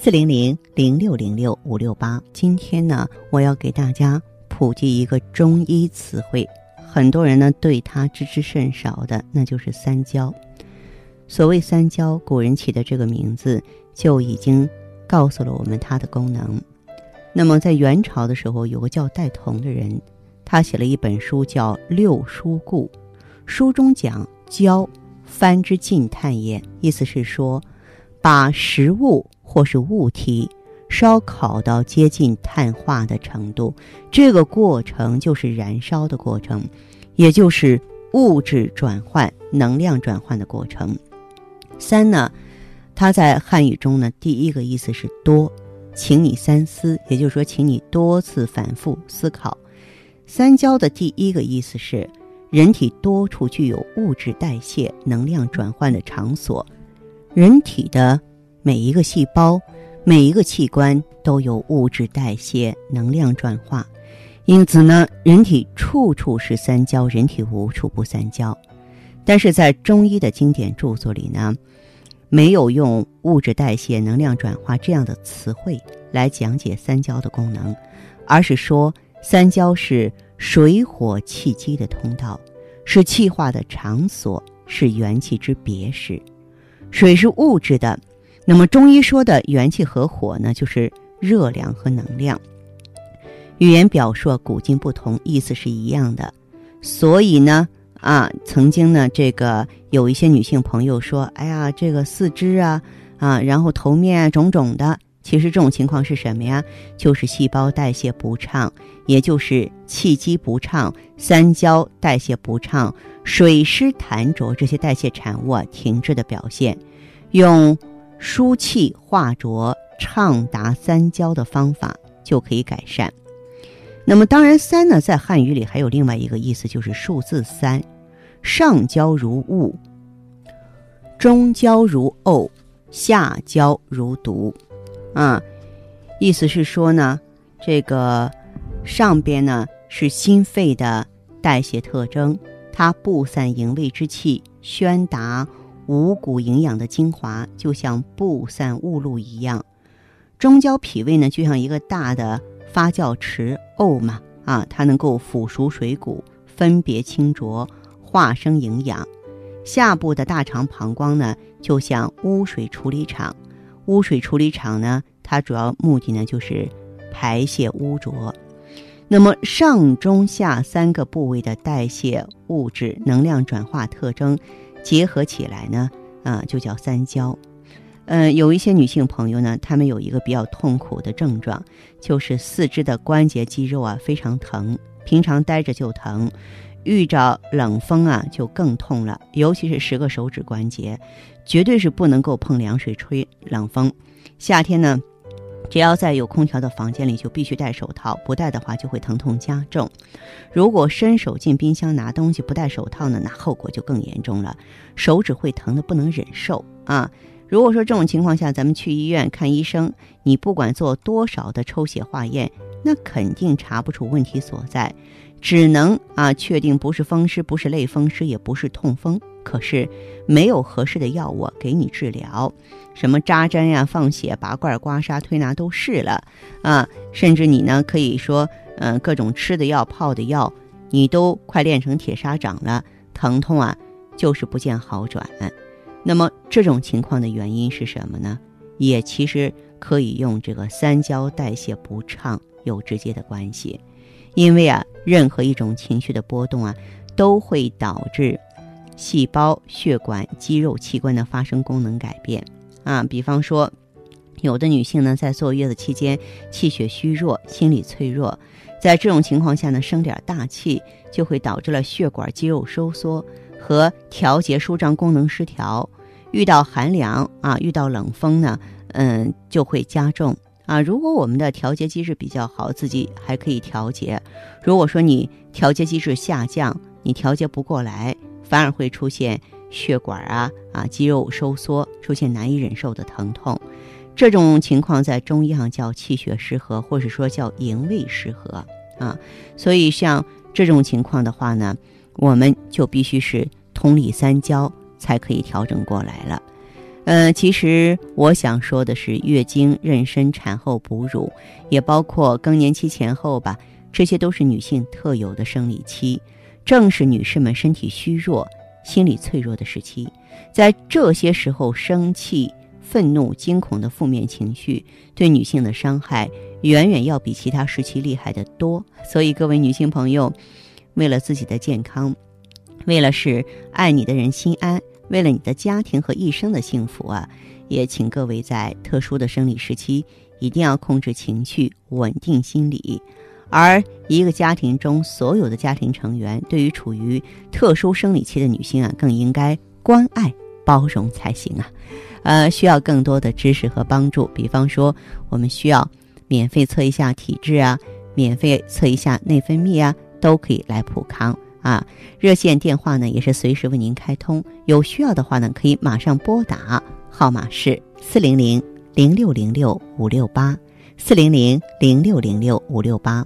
四零零零六零六五六八。今天呢，我要给大家普及一个中医词汇，很多人呢对它知之甚少的，那就是三焦。所谓三焦，古人起的这个名字就已经告诉了我们它的功能。那么在元朝的时候，有个叫戴同的人，他写了一本书叫《六书故》，书中讲焦，翻之尽碳也，意思是说，把食物。或是物体烧烤到接近碳化的程度，这个过程就是燃烧的过程，也就是物质转换、能量转换的过程。三呢，它在汉语中呢，第一个意思是多，请你三思，也就是说，请你多次反复思考。三焦的第一个意思是，人体多处具有物质代谢、能量转换的场所，人体的。每一个细胞、每一个器官都有物质代谢、能量转化，因此呢，人体处处是三焦，人体无处不三焦。但是在中医的经典著作里呢，没有用物质代谢、能量转化这样的词汇来讲解三焦的功能，而是说三焦是水火气机的通道，是气化的场所，是元气之别室。水是物质的。那么中医说的元气和火呢，就是热量和能量。语言表述古今不同，意思是一样的。所以呢，啊，曾经呢，这个有一些女性朋友说：“哎呀，这个四肢啊，啊，然后头面啊肿肿的。”其实这种情况是什么呀？就是细胞代谢不畅，也就是气机不畅，三焦代谢不畅，水湿痰浊这些代谢产物啊停滞的表现。用疏气化浊、畅达三焦的方法就可以改善。那么，当然三呢，在汉语里还有另外一个意思，就是数字三：上焦如雾，中焦如沤，下焦如毒。啊，意思是说呢，这个上边呢是心肺的代谢特征，它布散营卫之气，宣达。五谷营养的精华就像布散雾露一样，中焦脾胃呢就像一个大的发酵池沤嘛啊，它能够腐熟水谷，分别清浊，化生营养。下部的大肠膀胱呢就像污水处理厂，污水处理厂呢它主要目的呢就是排泄污浊。那么上中下三个部位的代谢物质能量转化特征。结合起来呢，啊，就叫三焦。嗯，有一些女性朋友呢，她们有一个比较痛苦的症状，就是四肢的关节肌肉啊非常疼，平常待着就疼，遇着冷风啊就更痛了，尤其是十个手指关节，绝对是不能够碰凉水、吹冷风。夏天呢。只要在有空调的房间里，就必须戴手套，不戴的话就会疼痛加重。如果伸手进冰箱拿东西不戴手套呢，那后果就更严重了，手指会疼的不能忍受啊！如果说这种情况下，咱们去医院看医生，你不管做多少的抽血化验，那肯定查不出问题所在，只能啊确定不是风湿，不是类风湿，也不是痛风。可是没有合适的药物给你治疗，什么扎针呀、放血、拔罐、刮痧、推拿都试了啊，甚至你呢可以说，嗯，各种吃的药、泡的药，你都快练成铁砂掌了，疼痛啊就是不见好转。那么这种情况的原因是什么呢？也其实可以用这个三焦代谢不畅有直接的关系，因为啊，任何一种情绪的波动啊，都会导致。细胞、血管、肌肉器官的发生功能改变。啊，比方说，有的女性呢在坐月子期间气血虚弱、心理脆弱，在这种情况下呢生点大气就会导致了血管肌肉收缩和调节舒张功能失调，遇到寒凉啊，遇到冷风呢，嗯就会加重。啊。如果我们的调节机制比较好，自己还可以调节；如果说你调节机制下降，你调节不过来，反而会出现血管啊啊肌肉收缩，出现难以忍受的疼痛。这种情况在中医上叫气血失和，或者说叫营卫失和啊。所以像这种情况的话呢，我们就必须是通理三焦才可以调整过来了。呃，其实我想说的是，月经、妊娠、产后哺乳，也包括更年期前后吧，这些都是女性特有的生理期，正是女士们身体虚弱、心理脆弱的时期，在这些时候生气。愤怒、惊恐的负面情绪对女性的伤害远远要比其他时期厉害得多。所以，各位女性朋友，为了自己的健康，为了使爱你的人心安，为了你的家庭和一生的幸福啊，也请各位在特殊的生理时期一定要控制情绪，稳定心理。而一个家庭中所有的家庭成员，对于处于特殊生理期的女性啊，更应该关爱、包容才行啊。呃，需要更多的知识和帮助，比方说，我们需要免费测一下体质啊，免费测一下内分泌啊，都可以来普康啊。热线电话呢也是随时为您开通，有需要的话呢可以马上拨打，号码是四零零零六零六五六八四零零零六零六五六八。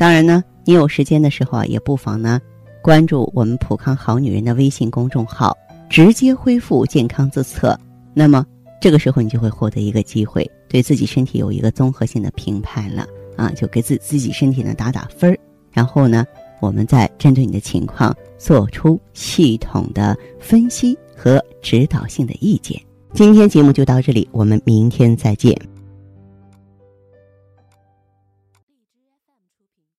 当然呢，你有时间的时候啊，也不妨呢关注我们普康好女人的微信公众号，直接恢复健康自测。那么这个时候，你就会获得一个机会，对自己身体有一个综合性的评判了啊，就给自自己身体呢打打分儿，然后呢，我们再针对你的情况做出系统的分析和指导性的意见。今天节目就到这里，我们明天再见。